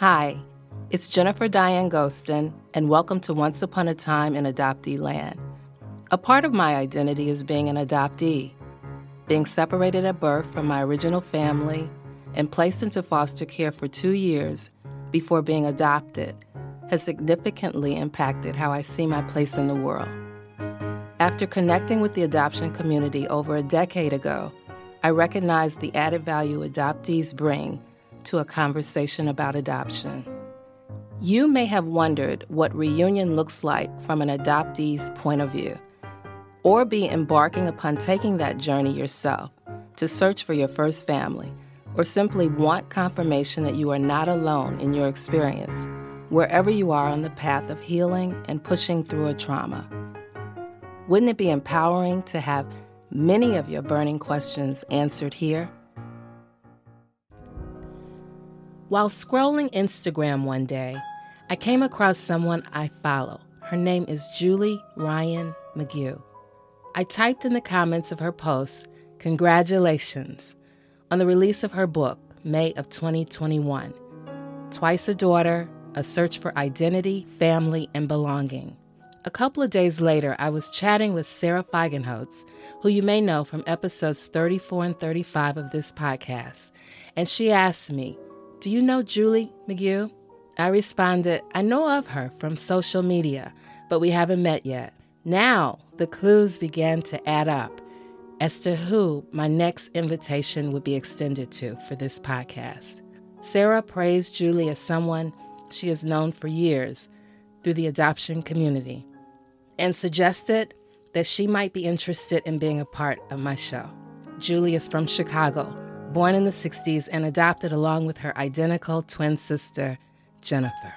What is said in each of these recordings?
Hi, it's Jennifer Diane Gostin, and welcome to Once Upon a Time in Adoptee Land. A part of my identity is being an adoptee. Being separated at birth from my original family and placed into foster care for two years before being adopted has significantly impacted how I see my place in the world. After connecting with the adoption community over a decade ago, I recognized the added value adoptees bring to a conversation about adoption. You may have wondered what reunion looks like from an adoptee's point of view, or be embarking upon taking that journey yourself to search for your first family, or simply want confirmation that you are not alone in your experience, wherever you are on the path of healing and pushing through a trauma. Wouldn't it be empowering to have many of your burning questions answered here? While scrolling Instagram one day, I came across someone I follow. Her name is Julie Ryan McGue. I typed in the comments of her post, Congratulations, on the release of her book, May of 2021 Twice a Daughter A Search for Identity, Family, and Belonging. A couple of days later, I was chatting with Sarah Feigenholtz, who you may know from episodes 34 and 35 of this podcast, and she asked me, Do you know Julie McGue? I responded, I know of her from social media, but we haven't met yet. Now, the clues began to add up as to who my next invitation would be extended to for this podcast. Sarah praised Julie as someone she has known for years through the adoption community and suggested that she might be interested in being a part of my show. Julie is from Chicago, born in the 60s and adopted along with her identical twin sister, Jennifer.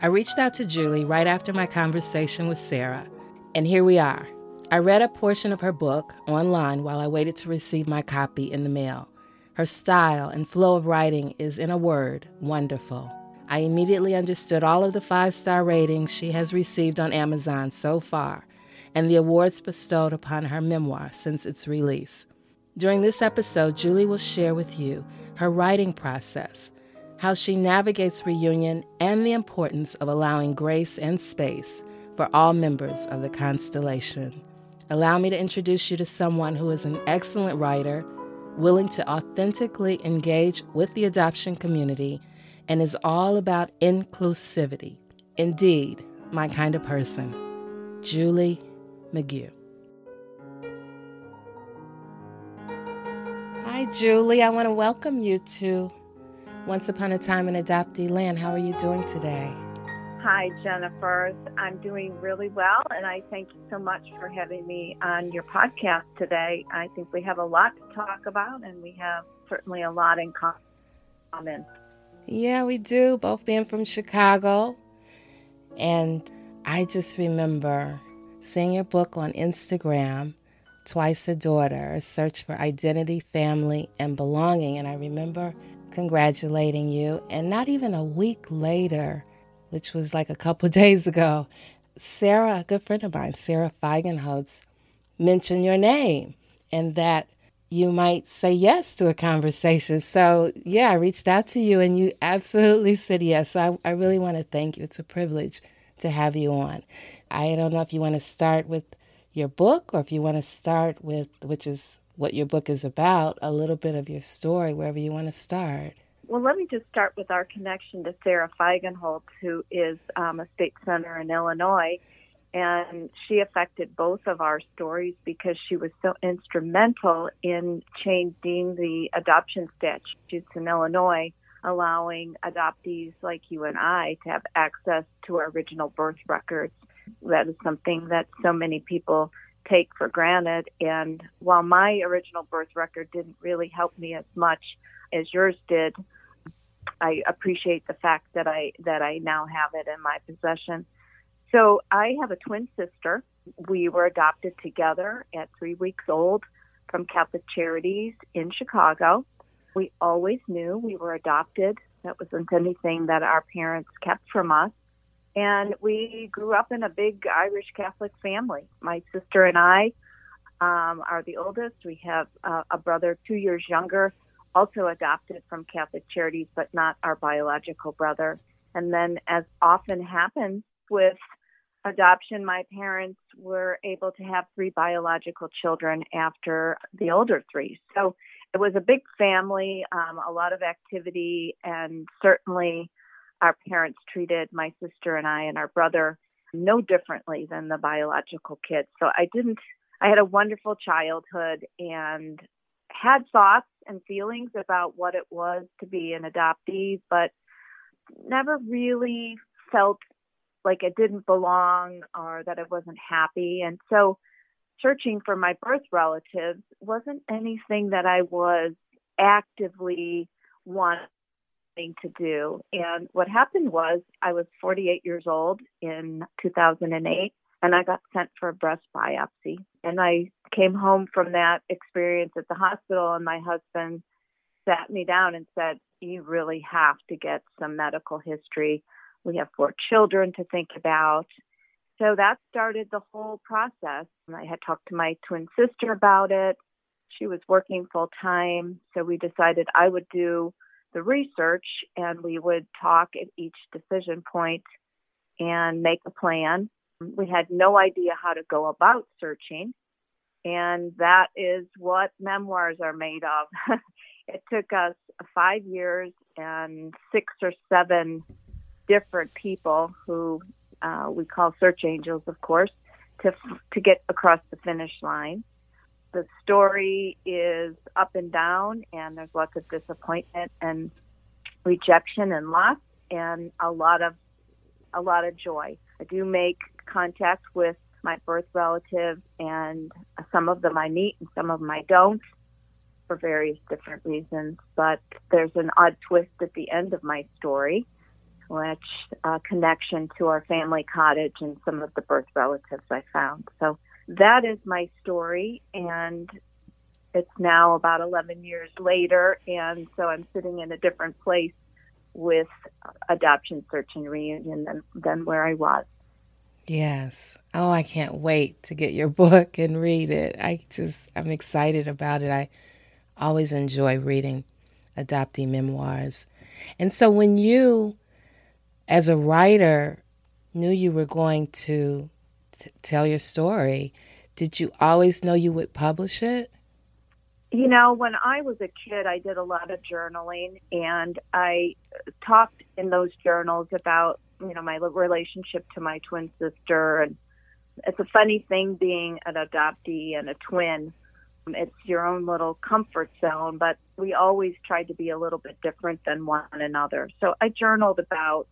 I reached out to Julie right after my conversation with Sarah, and here we are. I read a portion of her book online while I waited to receive my copy in the mail. Her style and flow of writing is, in a word, wonderful. I immediately understood all of the five star ratings she has received on Amazon so far and the awards bestowed upon her memoir since its release. During this episode, Julie will share with you her writing process, how she navigates reunion, and the importance of allowing grace and space for all members of the constellation. Allow me to introduce you to someone who is an excellent writer, willing to authentically engage with the adoption community, and is all about inclusivity. Indeed, my kind of person. Julie McGue. Julie. I want to welcome you to once Upon a Time in Adoptee Land. How are you doing today? Hi, Jennifer. I'm doing really well, and I thank you so much for having me on your podcast today. I think we have a lot to talk about, and we have certainly a lot in common. Yeah, we do, both being from Chicago. And I just remember seeing your book on Instagram, Twice a Daughter, a search for identity, family, and belonging. And I remember congratulating you. And not even a week later, which was like a couple days ago, Sarah, a good friend of mine, Sarah Feigenholtz, mentioned your name and that you might say yes to a conversation. So, yeah, I reached out to you and you absolutely said yes. So I, I really want to thank you. It's a privilege to have you on. I don't know if you want to start with your book or if you want to start with, which is what your book is about, a little bit of your story, wherever you want to start. Well, let me just start with our connection to Sarah Feigenholtz, who is um, a state senator in Illinois. And she affected both of our stories because she was so instrumental in changing the adoption statutes in Illinois, allowing adoptees like you and I to have access to our original birth records. That is something that so many people take for granted. And while my original birth record didn't really help me as much as yours did, I appreciate the fact that I that I now have it in my possession. So I have a twin sister. We were adopted together at three weeks old from Catholic Charities in Chicago. We always knew we were adopted. That wasn't anything that our parents kept from us. And we grew up in a big Irish Catholic family. My sister and I um, are the oldest. We have uh, a brother two years younger, also adopted from Catholic Charities, but not our biological brother. And then, as often happens with adoption, my parents were able to have three biological children after the older three. So it was a big family, um, a lot of activity, and certainly our parents treated my sister and I and our brother no differently than the biological kids. So I didn't, I had a wonderful childhood and had thoughts and feelings about what it was to be an adoptee, but never really felt like I didn't belong or that I wasn't happy. And so searching for my birth relatives wasn't anything that I was actively wanting to do. And what happened was I was 48 years old in 2008 and I got sent for a breast biopsy. And I came home from that experience at the hospital, and my husband sat me down and said, You really have to get some medical history. We have four children to think about. So that started the whole process. And I had talked to my twin sister about it. She was working full time. So we decided I would do the research and we would talk at each decision point and make a plan. We had no idea how to go about searching. And that is what memoirs are made of. it took us five years and six or seven different people who uh, we call search angels, of course, to to get across the finish line. The story is up and down, and there's lots of disappointment and rejection and loss, and a lot of a lot of joy. I do make contact with my birth relatives, and some of them I meet, and some of them I don't, for various different reasons. But there's an odd twist at the end of my story which uh, connection to our family cottage and some of the birth relatives I found. So that is my story, and it's now about 11 years later, and so I'm sitting in a different place with adoption search and reunion than, than where I was. Yes. Oh, I can't wait to get your book and read it. I just, I'm excited about it. I always enjoy reading adoptee memoirs. And so when you as a writer, knew you were going to tell your story, did you always know you would publish it? You know, when I was a kid, I did a lot of journaling and I talked in those journals about, you know, my relationship to my twin sister. And it's a funny thing being an adoptee and a twin. It's your own little comfort zone, but we always tried to be a little bit different than one another. So I journaled about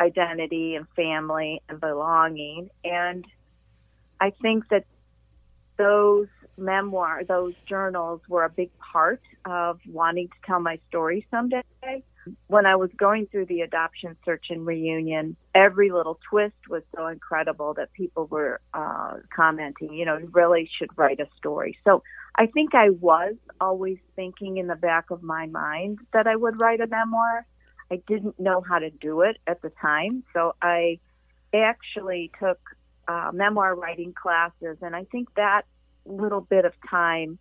identity and family and belonging. And I think that those memoirs, those journals were a big part of wanting to tell my story someday. When I was going through the adoption search and reunion, every little twist was so incredible that people were uh, commenting, you know, you really should write a story. So I think I was always thinking in the back of my mind that I would write a memoir. I didn't know how to do it at the time, so I actually took uh, memoir writing classes, and I think that little bit of time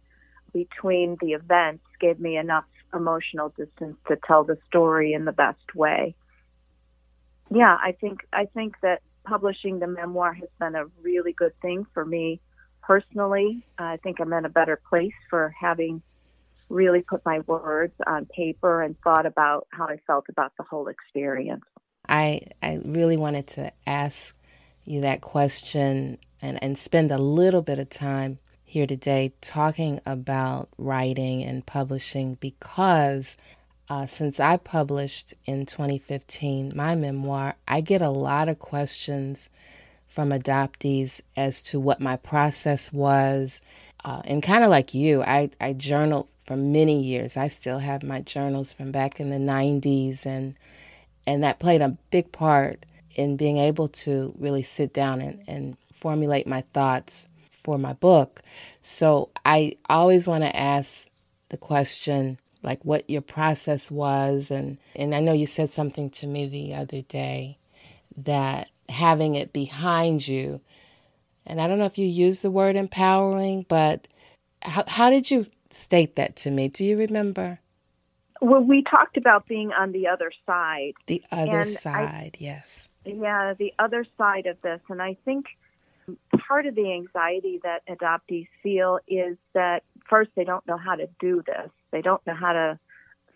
between the events gave me enough emotional distance to tell the story in the best way. Yeah, I think I think that publishing the memoir has been a really good thing for me personally. I think I'm in a better place for having really put my words on paper and thought about how I felt about the whole experience. I I really wanted to ask you that question and, and spend a little bit of time here today talking about writing and publishing because uh, since I published in 2015 my memoir, I get a lot of questions from adoptees as to what my process was. Uh, and kind of like you, I, I journaled for many years. I still have my journals from back in the 90s and and that played a big part in being able to really sit down and, and formulate my thoughts for my book. So I always want to ask the question like what your process was and and I know you said something to me the other day that having it behind you and I don't know if you use the word empowering, but how, how did you state that to me. Do you remember? Well, we talked about being on the other side. The other and side, I, yes. Yeah, the other side of this. And I think part of the anxiety that adoptees feel is that first, they don't know how to do this. They don't know how to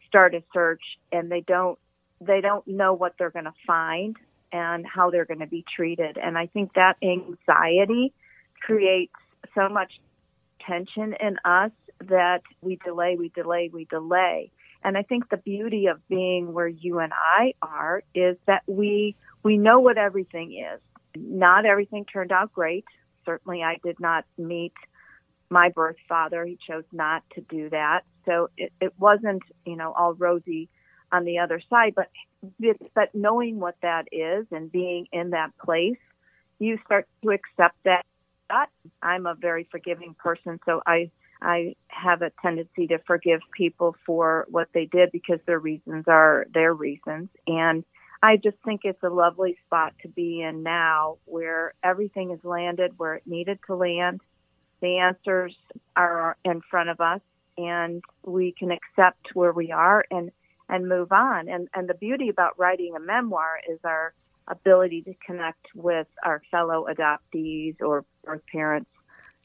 start a search and they don't they don't know what they're going to find and how they're going to be treated. And I think that anxiety creates so much tension in us that we delay, we delay, we delay. And I think the beauty of being where you and I are is that we we know what everything is. Not everything turned out great. Certainly I did not meet my birth father. He chose not to do that. So it, it wasn't, you know, all rosy on the other side, but but knowing what that is and being in that place, you start to accept that. I'm a very forgiving person, so I I have a tendency to forgive people for what they did because their reasons are their reasons, and I just think it's a lovely spot to be in now, where everything has landed where it needed to land. The answers are in front of us, and we can accept where we are and and move on. And, and the beauty about writing a memoir is our ability to connect with our fellow adoptees or birth parents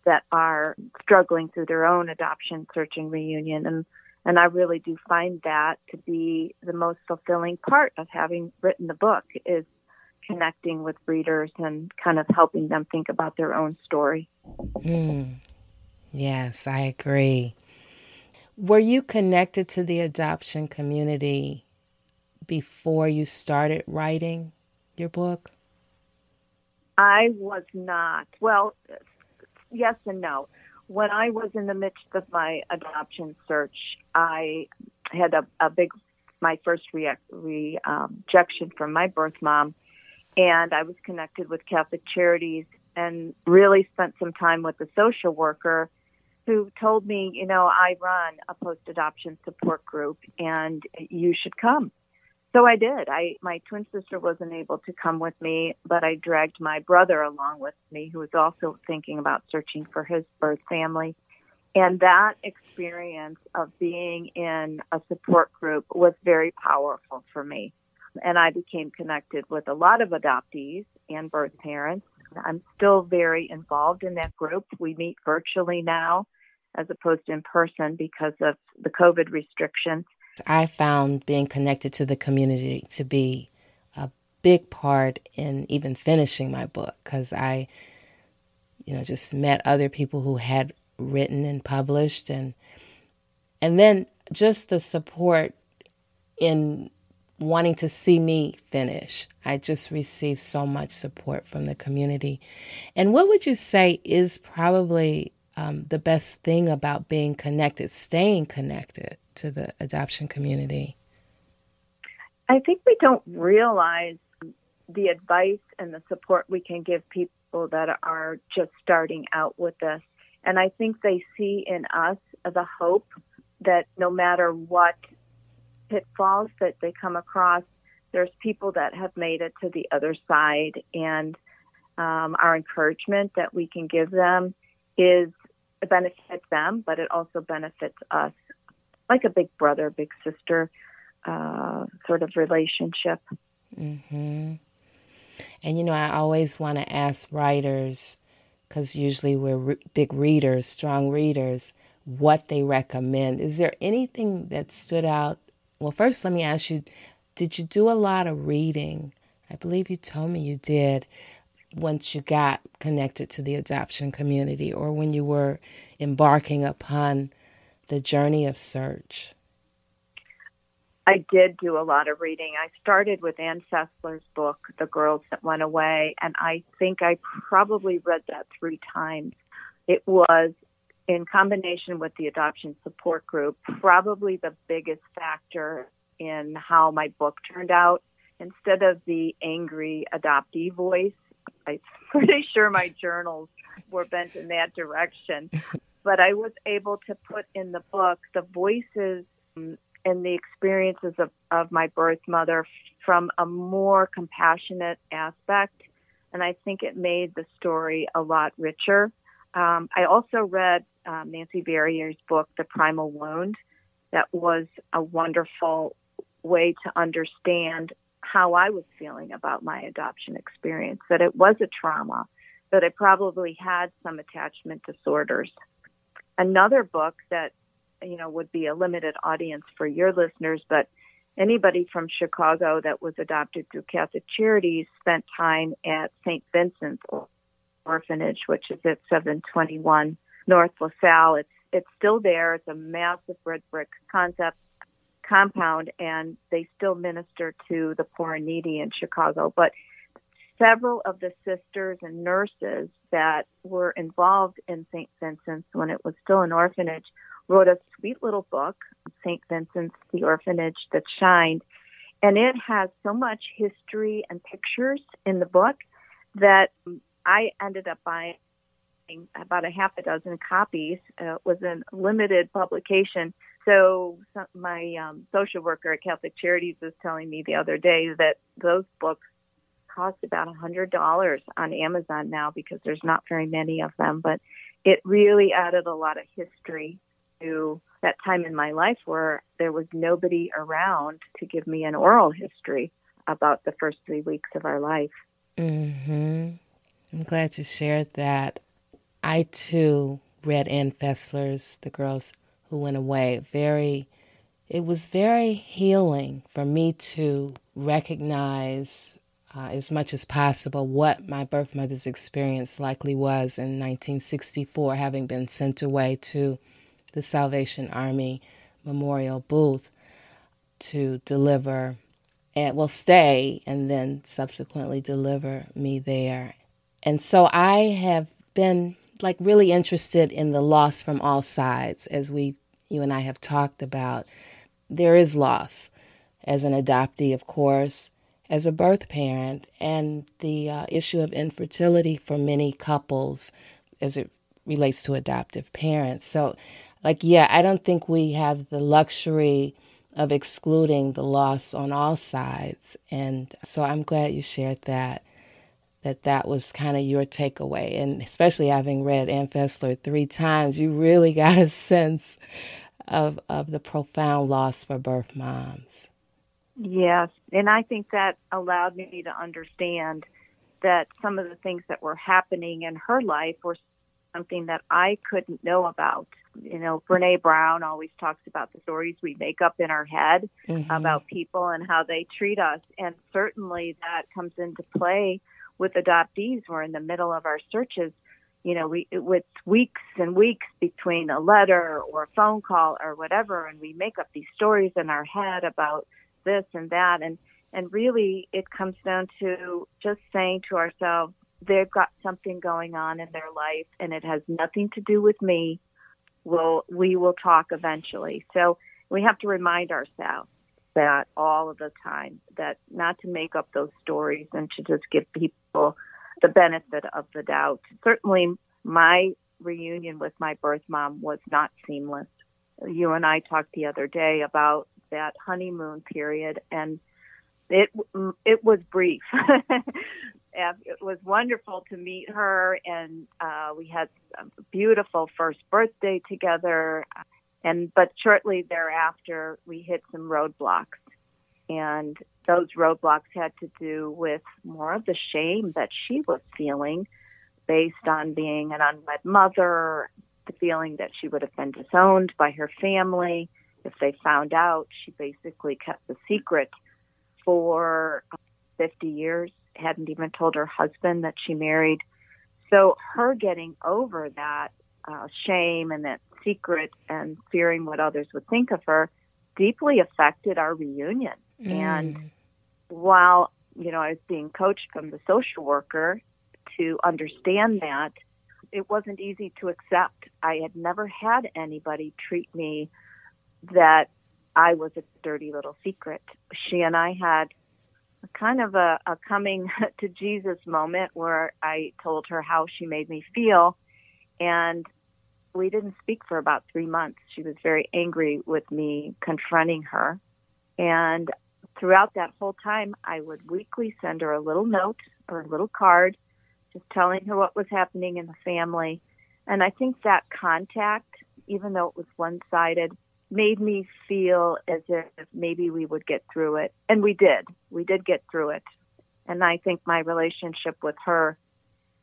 that are struggling through their own adoption searching reunion and and I really do find that to be the most fulfilling part of having written the book is connecting with readers and kind of helping them think about their own story. Mm. Yes, I agree. Were you connected to the adoption community before you started writing your book? I was not. Well, yes and no. When I was in the midst of my adoption search, I had a, a big, my first re- um, rejection from my birth mom, and I was connected with Catholic Charities and really spent some time with the social worker who told me, you know, I run a post adoption support group and you should come. So I did. I my twin sister wasn't able to come with me, but I dragged my brother along with me who was also thinking about searching for his birth family. And that experience of being in a support group was very powerful for me. And I became connected with a lot of adoptees and birth parents. I'm still very involved in that group. We meet virtually now as opposed to in person because of the COVID restrictions. I found being connected to the community to be a big part in even finishing my book because I, you know, just met other people who had written and published and and then just the support in wanting to see me finish. I just received so much support from the community. And what would you say is probably um, the best thing about being connected, staying connected to the adoption community? I think we don't realize the advice and the support we can give people that are just starting out with this. And I think they see in us the hope that no matter what pitfalls that they come across, there's people that have made it to the other side. And um, our encouragement that we can give them is it benefits them, but it also benefits us, like a big brother, big sister uh, sort of relationship. Mm-hmm. And you know, I always want to ask writers, because usually we're re- big readers, strong readers, what they recommend. Is there anything that stood out? Well, first, let me ask you did you do a lot of reading? I believe you told me you did once you got connected to the adoption community or when you were embarking upon the journey of search? I did do a lot of reading. I started with Ann Fessler's book, The Girls That Went Away, and I think I probably read that three times. It was in combination with the adoption support group, probably the biggest factor in how my book turned out. Instead of the angry adoptee voice, I'm pretty sure my journals were bent in that direction. But I was able to put in the book the voices and the experiences of, of my birth mother from a more compassionate aspect. And I think it made the story a lot richer. Um, I also read um, Nancy Verrier's book, The Primal Wound, that was a wonderful way to understand how I was feeling about my adoption experience, that it was a trauma, that I probably had some attachment disorders. Another book that, you know, would be a limited audience for your listeners, but anybody from Chicago that was adopted through Catholic Charities spent time at St. Vincent's Orphanage, which is at 721 North LaSalle. It's it's still there. It's a massive red brick concept compound, and they still minister to the poor and needy in Chicago. But several of the sisters and nurses that were involved in St. Vincent's when it was still an orphanage wrote a sweet little book, St. Vincent's, the orphanage that shined. And it has so much history and pictures in the book that I ended up buying about a half a dozen copies. Uh, it was a limited publication. So my um, social worker at Catholic Charities was telling me the other day that those books cost about a hundred dollars on Amazon now because there's not very many of them. But it really added a lot of history to that time in my life where there was nobody around to give me an oral history about the first three weeks of our life. Mm-hmm. I'm glad you shared that. I too read Ann Fessler's The Girls Who Went Away. Very, it was very healing for me to recognize uh, as much as possible what my birth mother's experience likely was in 1964, having been sent away to the Salvation Army Memorial Booth to deliver and will stay and then subsequently deliver me there. And so I have been like really interested in the loss from all sides as we you and I have talked about. There is loss as an adoptee, of course, as a birth parent, and the uh, issue of infertility for many couples as it relates to adoptive parents. So like, yeah, I don't think we have the luxury of excluding the loss on all sides. And so I'm glad you shared that, that that was kind of your takeaway. And especially having read Ann Fessler three times, you really got a sense of, of the profound loss for birth moms. Yes. And I think that allowed me to understand that some of the things that were happening in her life were something that I couldn't know about you know, Brene Brown always talks about the stories we make up in our head mm-hmm. about people and how they treat us. And certainly that comes into play with adoptees. We're in the middle of our searches. You know, we with weeks and weeks between a letter or a phone call or whatever, and we make up these stories in our head about this and that, and and really it comes down to just saying to ourselves, they've got something going on in their life, and it has nothing to do with me we'll we will talk eventually. So we have to remind ourselves that all of the time that not to make up those stories and to just give people the benefit of the doubt. Certainly my reunion with my birth mom was not seamless. You and I talked the other day about that honeymoon period and it it was brief. it was wonderful to meet her, and uh, we had a beautiful first birthday together. And but shortly thereafter, we hit some roadblocks, and those roadblocks had to do with more of the shame that she was feeling, based on being an unwed mother, the feeling that she would have been disowned by her family if they found out. She basically kept the secret for 50 years hadn't even told her husband that she married. So her getting over that uh, shame and that secret and fearing what others would think of her deeply affected our reunion. Mm. And while, you know, I was being coached from the social worker to understand that, it wasn't easy to accept. I had never had anybody treat me that I was a dirty little secret. She and I had kind of a, a coming to Jesus moment where I told her how she made me feel. And we didn't speak for about three months. She was very angry with me confronting her. And throughout that whole time, I would weekly send her a little note or a little card, just telling her what was happening in the family. And I think that contact, even though it was one sided, made me feel as if maybe we would get through it. And we did. We did get through it. And I think my relationship with her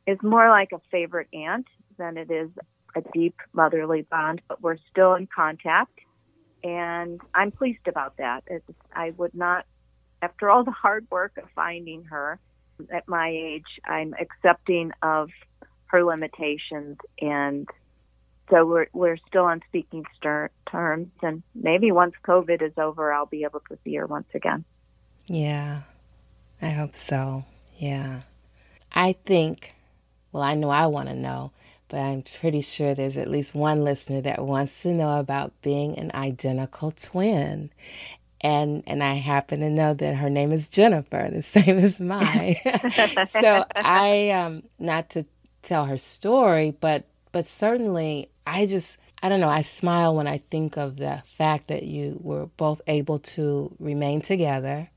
is more like a favorite aunt than it is a deep motherly bond, but we're still in contact. And I'm pleased about that. It's, I would not, after all the hard work of finding her at my age, I'm accepting of her limitations and so we're we're still on speaking terms and maybe once covid is over i'll be able to see her once again. Yeah. I hope so. Yeah. I think well i know i want to know but i'm pretty sure there's at least one listener that wants to know about being an identical twin. And and I happen to know that her name is Jennifer, the same as mine. so I um not to tell her story, but but certainly I just I don't know, I smile when I think of the fact that you were both able to remain together.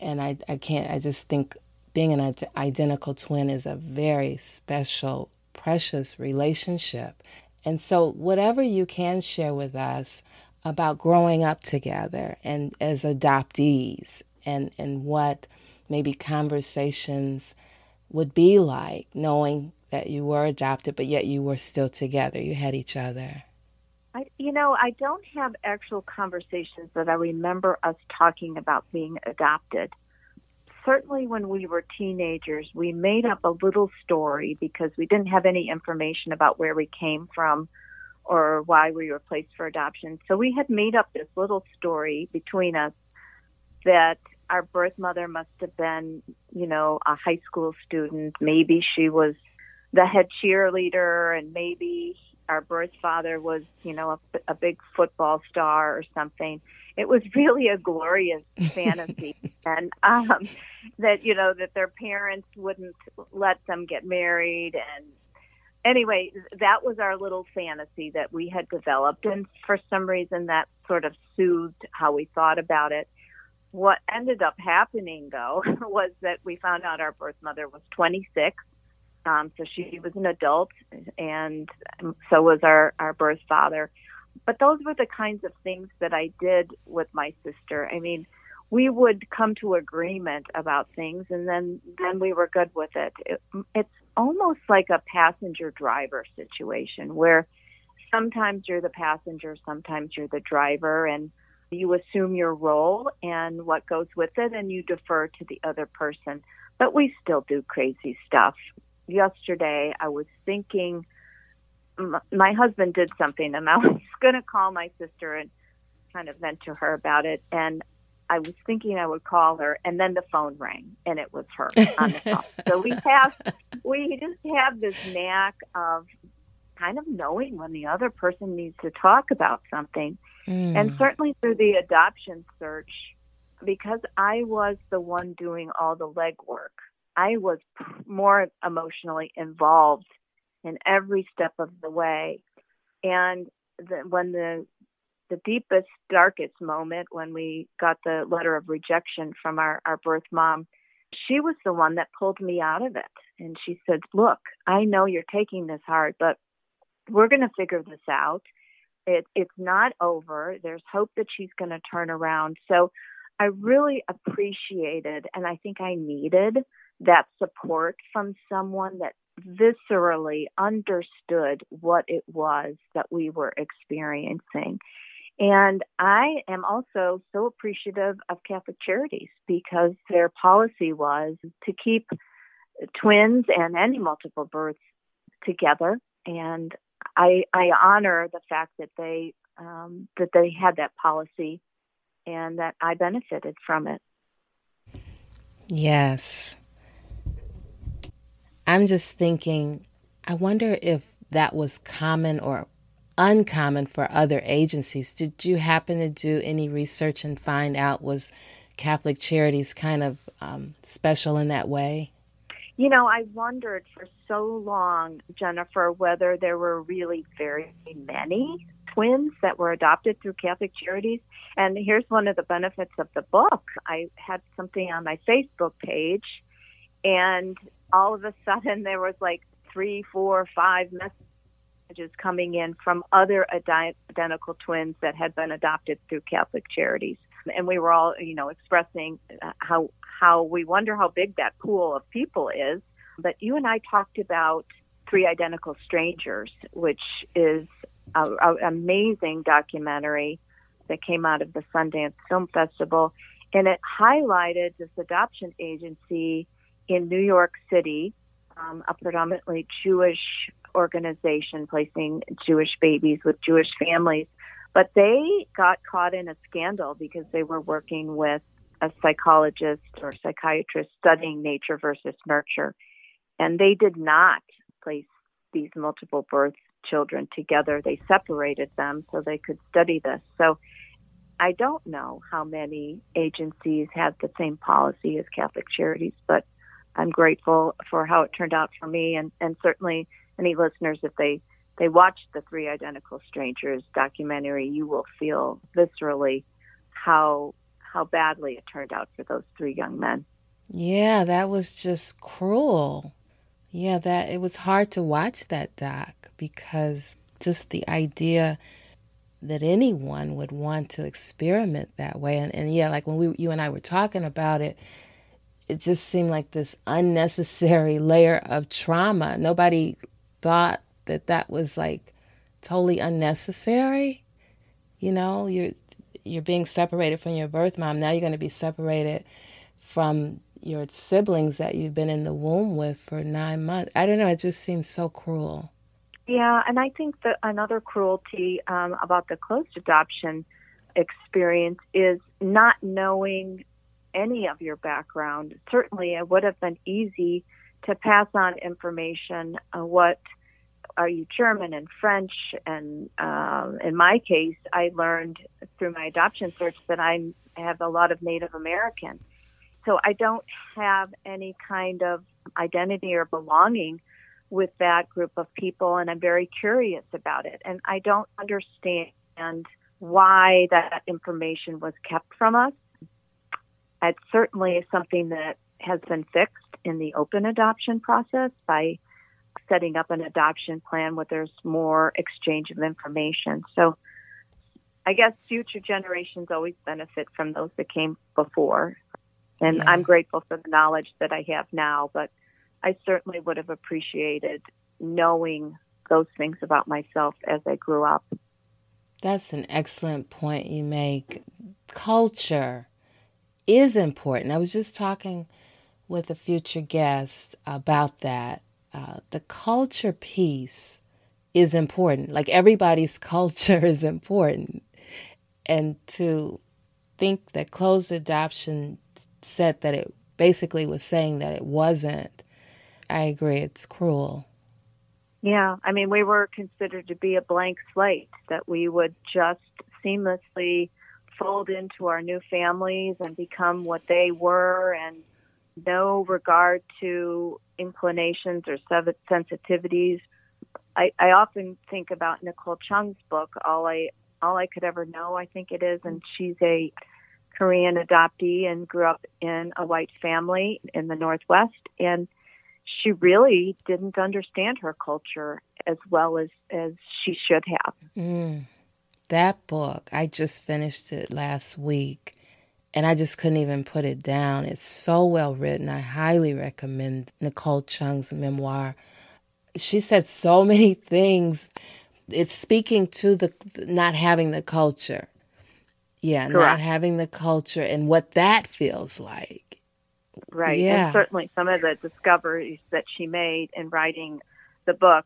And I, I can't, I just think being an identical twin is a very special, precious relationship. And so, whatever you can share with us about growing up together and as adoptees, and, and what maybe conversations would be like knowing that you were adopted, but yet you were still together. You had each other. I, you know, I don't have actual conversations that I remember us talking about being adopted. Certainly, when we were teenagers, we made up a little story because we didn't have any information about where we came from or why we were placed for adoption. So we had made up this little story between us that our birth mother must have been, you know, a high school student. Maybe she was the head cheerleader and maybe our birth father was, you know, a, a big football star or something. It was really a glorious fantasy, and um, that you know that their parents wouldn't let them get married, and anyway, that was our little fantasy that we had developed, and for some reason that sort of soothed how we thought about it. What ended up happening, though, was that we found out our birth mother was 26 um, so she was an adult, and so was our, our birth father. But those were the kinds of things that I did with my sister. I mean, we would come to agreement about things, and then then we were good with it. it it's almost like a passenger driver situation where sometimes you're the passenger, sometimes you're the driver, and you assume your role and what goes with it, and you defer to the other person. But we still do crazy stuff yesterday I was thinking my husband did something and I was going to call my sister and kind of vent to her about it and I was thinking I would call her and then the phone rang and it was her on the phone. so we have we just have this knack of kind of knowing when the other person needs to talk about something. Mm. And certainly through the adoption search because I was the one doing all the legwork I was more emotionally involved in every step of the way. And the, when the the deepest, darkest moment, when we got the letter of rejection from our, our birth mom, she was the one that pulled me out of it. And she said, Look, I know you're taking this hard, but we're going to figure this out. It, it's not over. There's hope that she's going to turn around. So I really appreciated, and I think I needed that support from someone that viscerally understood what it was that we were experiencing. And I am also so appreciative of Catholic Charities because their policy was to keep twins and any multiple births together. And I, I honor the fact that they um, that they had that policy and that I benefited from it. Yes, I'm just thinking, I wonder if that was common or uncommon for other agencies. Did you happen to do any research and find out was Catholic Charities kind of um, special in that way? You know, I wondered for so long, Jennifer, whether there were really very many twins that were adopted through Catholic Charities. And here's one of the benefits of the book I had something on my Facebook page, and all of a sudden there was like three, four, five messages coming in from other identical twins that had been adopted through Catholic Charities. And we were all, you know, expressing uh, how how we wonder how big that pool of people is. But you and I talked about Three Identical Strangers, which is an amazing documentary that came out of the Sundance Film Festival, and it highlighted this adoption agency in New York City, um, a predominantly Jewish organization placing Jewish babies with Jewish families. But they got caught in a scandal because they were working with a psychologist or psychiatrist studying nature versus nurture. And they did not place these multiple birth children together. They separated them so they could study this. So I don't know how many agencies have the same policy as Catholic Charities, but I'm grateful for how it turned out for me, and, and certainly any listeners, if they they watch the Three Identical Strangers documentary, you will feel viscerally how how badly it turned out for those three young men. Yeah, that was just cruel. Yeah, that it was hard to watch that doc because just the idea that anyone would want to experiment that way and, and yeah, like when we you and I were talking about it, it just seemed like this unnecessary layer of trauma. Nobody thought that that was like totally unnecessary. You know, you're you're being separated from your birth mom. Now you're going to be separated from your siblings that you've been in the womb with for nine months. I don't know. It just seems so cruel. Yeah, and I think that another cruelty um, about the closed adoption experience is not knowing any of your background. Certainly, it would have been easy to pass on information. Uh, what are you German and French? And um, in my case, I learned through my adoption search that I have a lot of Native American. So I don't have any kind of identity or belonging with that group of people, and I'm very curious about it. And I don't understand why that information was kept from us. It certainly is something that has been fixed in the open adoption process by setting up an adoption plan where there's more exchange of information. So I guess future generations always benefit from those that came before. And yeah. I'm grateful for the knowledge that I have now, but I certainly would have appreciated knowing those things about myself as I grew up. That's an excellent point you make. Culture is important. I was just talking with a future guest about that. Uh, the culture piece is important. Like everybody's culture is important. And to think that closed adoption said that it basically was saying that it wasn't, I agree, it's cruel. Yeah, I mean, we were considered to be a blank slate, that we would just seamlessly fold into our new families and become what they were and no regard to inclinations or sensitivities. I, I often think about Nicole Chung's book, All I All I Could Ever Know, I think it is, and she's a Korean adoptee and grew up in a white family in the Northwest. And she really didn't understand her culture as well as, as she should have. Mm. That book, I just finished it last week and I just couldn't even put it down. It's so well written. I highly recommend Nicole Chung's memoir. She said so many things. It's speaking to the not having the culture. Yeah, Correct. not having the culture and what that feels like. Right. Yeah. And certainly some of the discoveries that she made in writing the book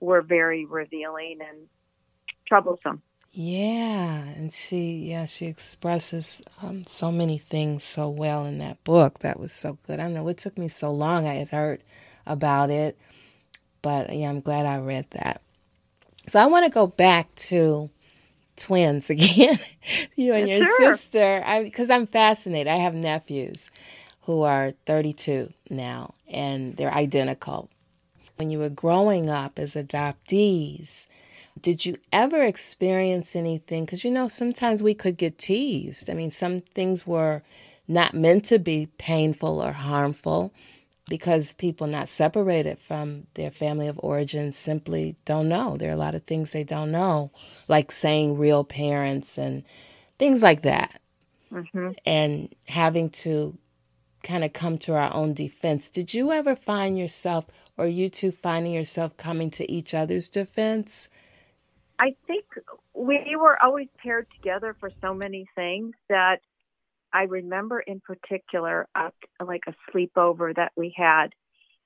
were very revealing and troublesome. Yeah, and she yeah she expresses um, so many things so well in that book. That was so good. I don't know it took me so long. I had heard about it, but yeah, I'm glad I read that. So I want to go back to twins again, you and your sure. sister. I because I'm fascinated. I have nephews who are 32 now, and they're identical. When you were growing up as adoptees did you ever experience anything? Because you know, sometimes we could get teased. I mean, some things were not meant to be painful or harmful. because people not separated from their family of origin simply don't know. There are a lot of things they don't know, like saying real parents and things like that. Mm-hmm. And having to kind of come to our own defense. Did you ever find yourself, or you two finding yourself coming to each other's defense? I think we were always paired together for so many things that I remember in particular uh, like a sleepover that we had.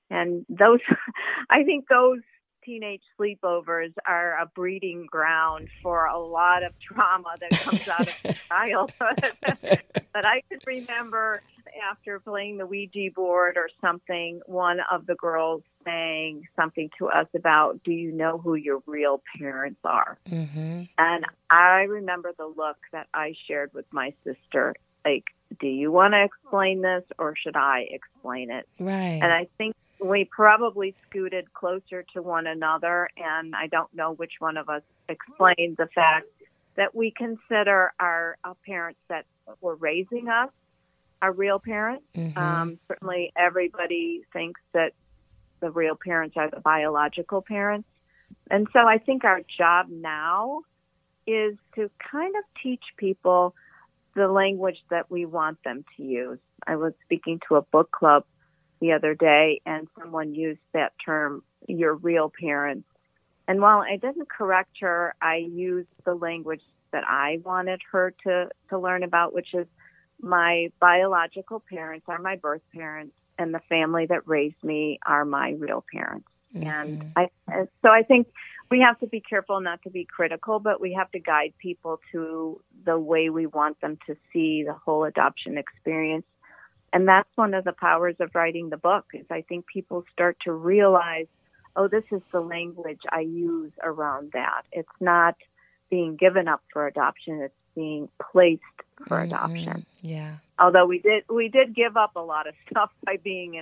And those, I think those teenage sleepovers are a breeding ground for a lot of trauma that comes out of the childhood. but I could remember after playing the Ouija board or something, one of the girls saying something to us about, Do you know who your real parents are? Mm-hmm. And I remember the look that I shared with my sister like, Do you want to explain this or should I explain it? Right. And I think we probably scooted closer to one another, and I don't know which one of us explained the fact that we consider our, our parents that were raising us our real parents. Mm-hmm. Um, certainly, everybody thinks that the real parents are the biological parents. And so I think our job now is to kind of teach people the language that we want them to use. I was speaking to a book club the other day, and someone used that term, your real parents. And while I didn't correct her, I used the language that I wanted her to, to learn about, which is my biological parents are my birth parents, and the family that raised me are my real parents. Mm-hmm. And I, so I think we have to be careful not to be critical, but we have to guide people to the way we want them to see the whole adoption experience and that's one of the powers of writing the book is I think people start to realize, oh, this is the language I use around that. It's not being given up for adoption, it's being placed for mm-hmm. adoption. Yeah. Although we did we did give up a lot of stuff by being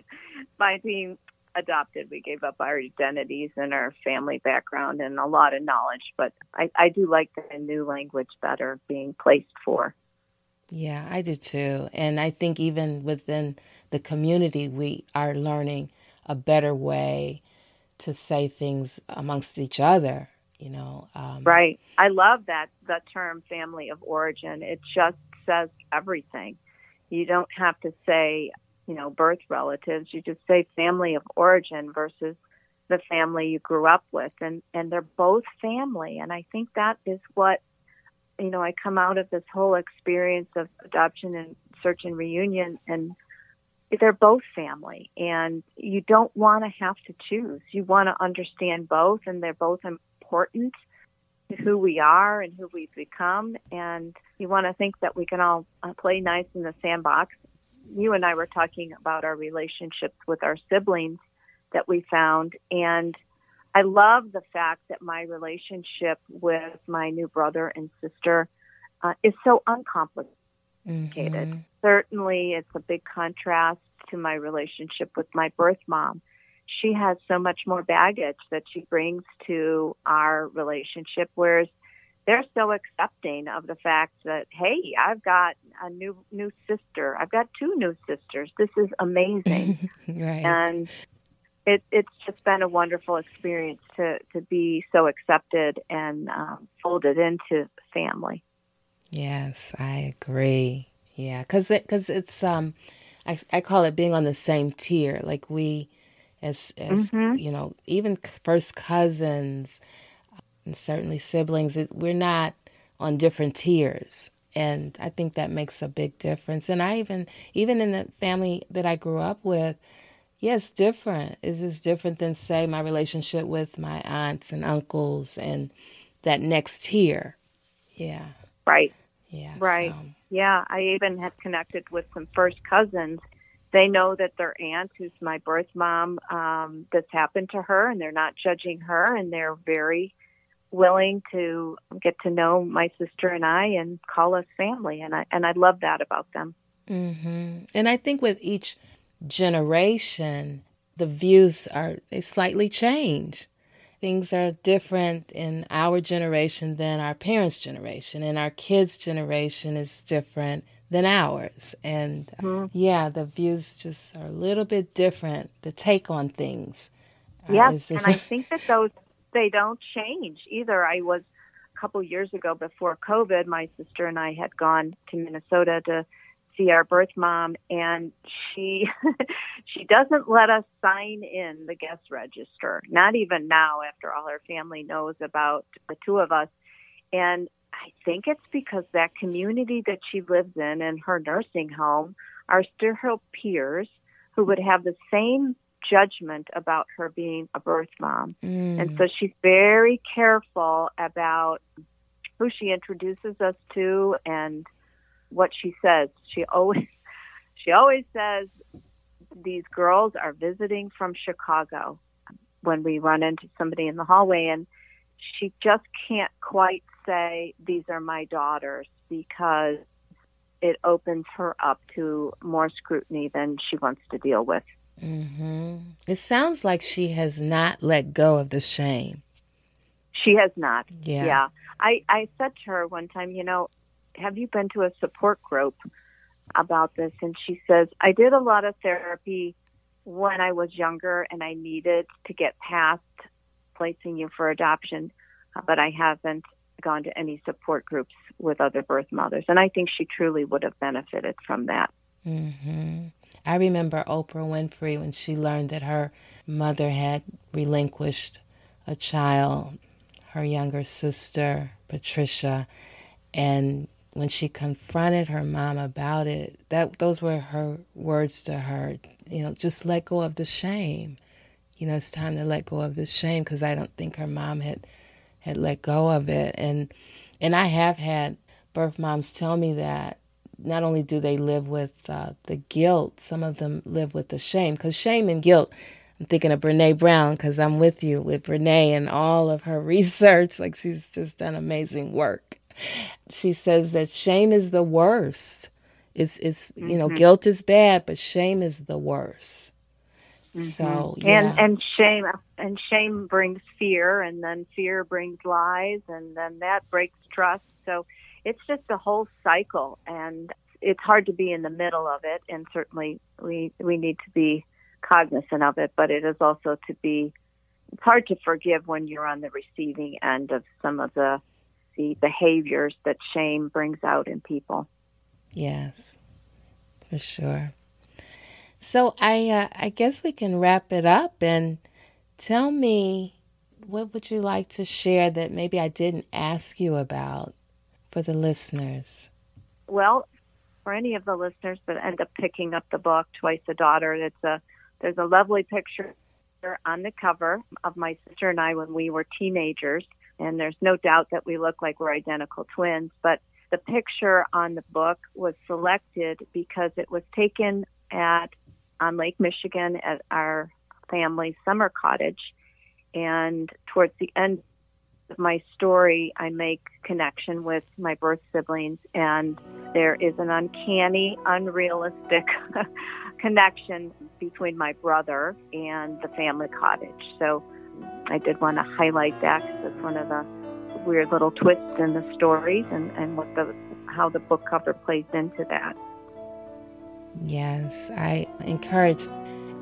by being adopted. We gave up our identities and our family background and a lot of knowledge. But I, I do like the new language better being placed for. Yeah, I do too. And I think even within the community, we are learning a better way to say things amongst each other, you know. Um, right. I love that, the term family of origin. It just says everything. You don't have to say, you know, birth relatives. You just say family of origin versus the family you grew up with. And, and they're both family. And I think that is what you know, I come out of this whole experience of adoption and search and reunion, and they're both family. And you don't want to have to choose. You want to understand both, and they're both important to who we are and who we've become. And you want to think that we can all uh, play nice in the sandbox. You and I were talking about our relationships with our siblings that we found, and I love the fact that my relationship with my new brother and sister uh, is so uncomplicated. Mm-hmm. Certainly, it's a big contrast to my relationship with my birth mom. She has so much more baggage that she brings to our relationship, whereas they're so accepting of the fact that hey, I've got a new new sister. I've got two new sisters. This is amazing. right. And it, it's just been a wonderful experience to, to be so accepted and um, folded into family. Yes, I agree. Yeah, because it, cause it's, um, I, I call it being on the same tier. Like we, as, as mm-hmm. you know, even first cousins, and certainly siblings, it, we're not on different tiers and i think that makes a big difference and i even even in the family that i grew up with yeah, it's different. It's just different than, say, my relationship with my aunts and uncles and that next tier. Yeah. Right. Yeah. Right. So. Yeah. I even have connected with some first cousins. They know that their aunt, who's my birth mom, um, this happened to her, and they're not judging her, and they're very willing to get to know my sister and I and call us family, and I and I love that about them. Mm-hmm. And I think with each generation, the views are they slightly change. Things are different in our generation than our parents' generation, and our kids' generation is different than ours. And mm-hmm. yeah, the views just are a little bit different, the take on things. Uh, yeah, just... and I think that those, they don't change either. I was a couple years ago before COVID, my sister and I had gone to Minnesota to see our birth mom and she she doesn't let us sign in the guest register not even now after all her family knows about the two of us and i think it's because that community that she lives in and her nursing home are still her peers who would have the same judgment about her being a birth mom mm. and so she's very careful about who she introduces us to and what she says. She always she always says these girls are visiting from Chicago when we run into somebody in the hallway and she just can't quite say these are my daughters because it opens her up to more scrutiny than she wants to deal with. Mm-hmm. It sounds like she has not let go of the shame. She has not. Yeah. Yeah. I, I said to her one time, you know, have you been to a support group about this? And she says, I did a lot of therapy when I was younger and I needed to get past placing you for adoption, but I haven't gone to any support groups with other birth mothers. And I think she truly would have benefited from that. Mm-hmm. I remember Oprah Winfrey when she learned that her mother had relinquished a child, her younger sister, Patricia, and when she confronted her mom about it, that those were her words to her. You know, just let go of the shame. You know, it's time to let go of the shame because I don't think her mom had had let go of it. And and I have had birth moms tell me that not only do they live with uh, the guilt, some of them live with the shame because shame and guilt. I'm thinking of Brene Brown because I'm with you with Brene and all of her research. Like she's just done amazing work she says that shame is the worst. It's it's you know mm-hmm. guilt is bad, but shame is the worst. Mm-hmm. So yeah. and and shame and shame brings fear, and then fear brings lies, and then that breaks trust. So it's just a whole cycle, and it's hard to be in the middle of it. And certainly we we need to be cognizant of it, but it is also to be. It's hard to forgive when you're on the receiving end of some of the the behaviors that shame brings out in people. Yes, for sure. So I uh, I guess we can wrap it up and tell me what would you like to share that maybe I didn't ask you about for the listeners. Well, for any of the listeners that end up picking up the book Twice a Daughter, it's a there's a lovely picture on the cover of my sister and I when we were teenagers and there's no doubt that we look like we're identical twins. But the picture on the book was selected because it was taken at on Lake Michigan at our family summer cottage, and towards the end of my story, I make connection with my birth siblings, and there is an uncanny, unrealistic connection between my brother and the family cottage. So I did want to highlight that because it's one of the weird little twists in the stories and, and what the how the book cover plays into that. Yes, I encourage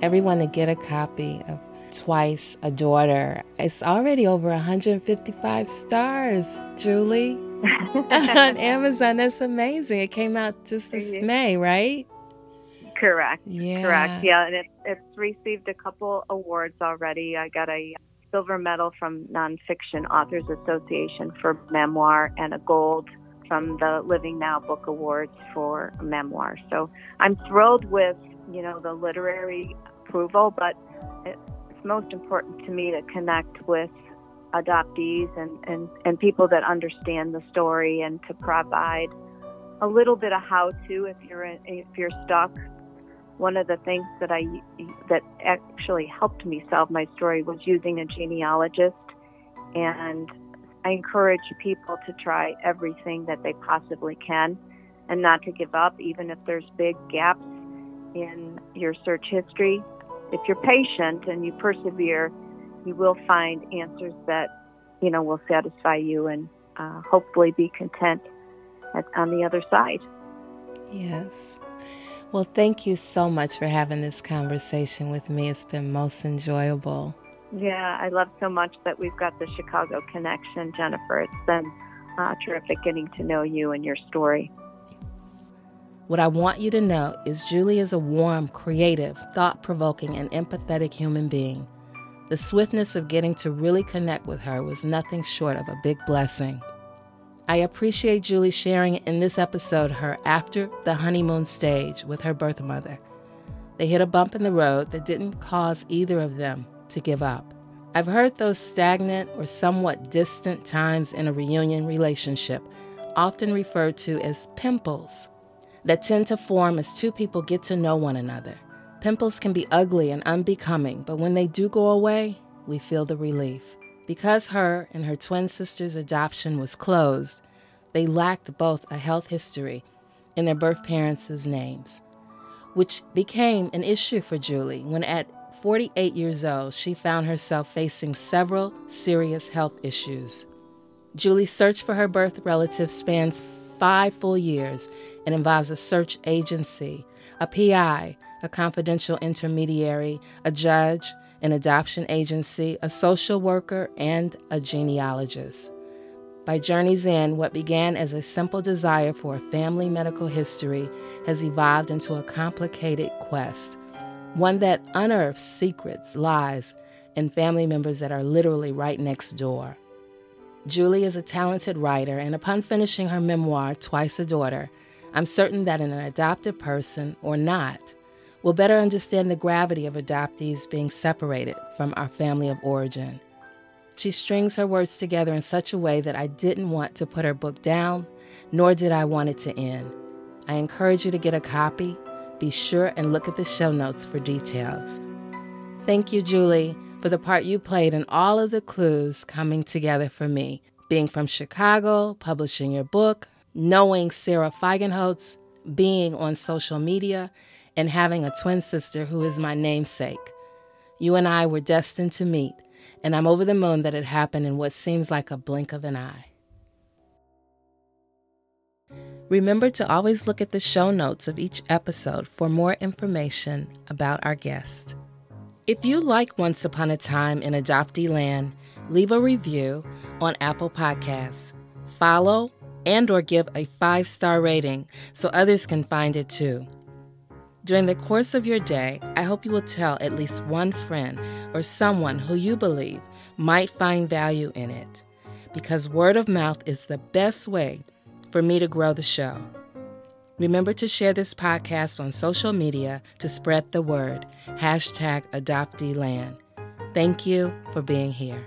everyone to get a copy of Twice a Daughter. It's already over 155 stars, Julie, on Amazon. That's amazing. It came out just this May, right? Correct. Yeah. Correct. Yeah, and it, it's received a couple awards already. I got a silver medal from Nonfiction Authors Association for memoir and a gold from the Living Now Book Awards for memoir. So I'm thrilled with, you know, the literary approval, but it's most important to me to connect with adoptees and, and, and people that understand the story and to provide a little bit of how to if you're if you're stuck one of the things that I that actually helped me solve my story was using a genealogist and I encourage people to try everything that they possibly can and not to give up even if there's big gaps in your search history. If you're patient and you persevere, you will find answers that you know will satisfy you and uh, hopefully be content at, on the other side. Yes. Well, thank you so much for having this conversation with me. It's been most enjoyable. Yeah, I love so much that we've got the Chicago connection, Jennifer. It's been uh, terrific getting to know you and your story. What I want you to know is Julie is a warm, creative, thought provoking, and empathetic human being. The swiftness of getting to really connect with her was nothing short of a big blessing. I appreciate Julie sharing in this episode her after the honeymoon stage with her birth mother. They hit a bump in the road that didn't cause either of them to give up. I've heard those stagnant or somewhat distant times in a reunion relationship often referred to as pimples that tend to form as two people get to know one another. Pimples can be ugly and unbecoming, but when they do go away, we feel the relief. Because her and her twin sister's adoption was closed, they lacked both a health history and their birth parents' names, which became an issue for Julie when at 48 years old she found herself facing several serious health issues. Julie's search for her birth relative spans five full years and involves a search agency, a PI, a confidential intermediary, a judge, an adoption agency, a social worker, and a genealogist. By Journey's End, what began as a simple desire for a family medical history has evolved into a complicated quest, one that unearths secrets, lies, and family members that are literally right next door. Julie is a talented writer, and upon finishing her memoir, Twice a Daughter, I'm certain that an adopted person, or not, will better understand the gravity of adoptees being separated from our family of origin. She strings her words together in such a way that I didn't want to put her book down, nor did I want it to end. I encourage you to get a copy. Be sure and look at the show notes for details. Thank you, Julie, for the part you played in all of the clues coming together for me. Being from Chicago, publishing your book, knowing Sara Feigenholtz, being on social media, and having a twin sister who is my namesake. You and I were destined to meet, and I'm over the moon that it happened in what seems like a blink of an eye. Remember to always look at the show notes of each episode for more information about our guest. If you like Once Upon a Time in Adoptee Land, leave a review on Apple Podcasts. Follow and or give a 5-star rating so others can find it too. During the course of your day, I hope you will tell at least one friend or someone who you believe might find value in it, because word of mouth is the best way for me to grow the show. Remember to share this podcast on social media to spread the word. Hashtag AdopteeLand. Thank you for being here.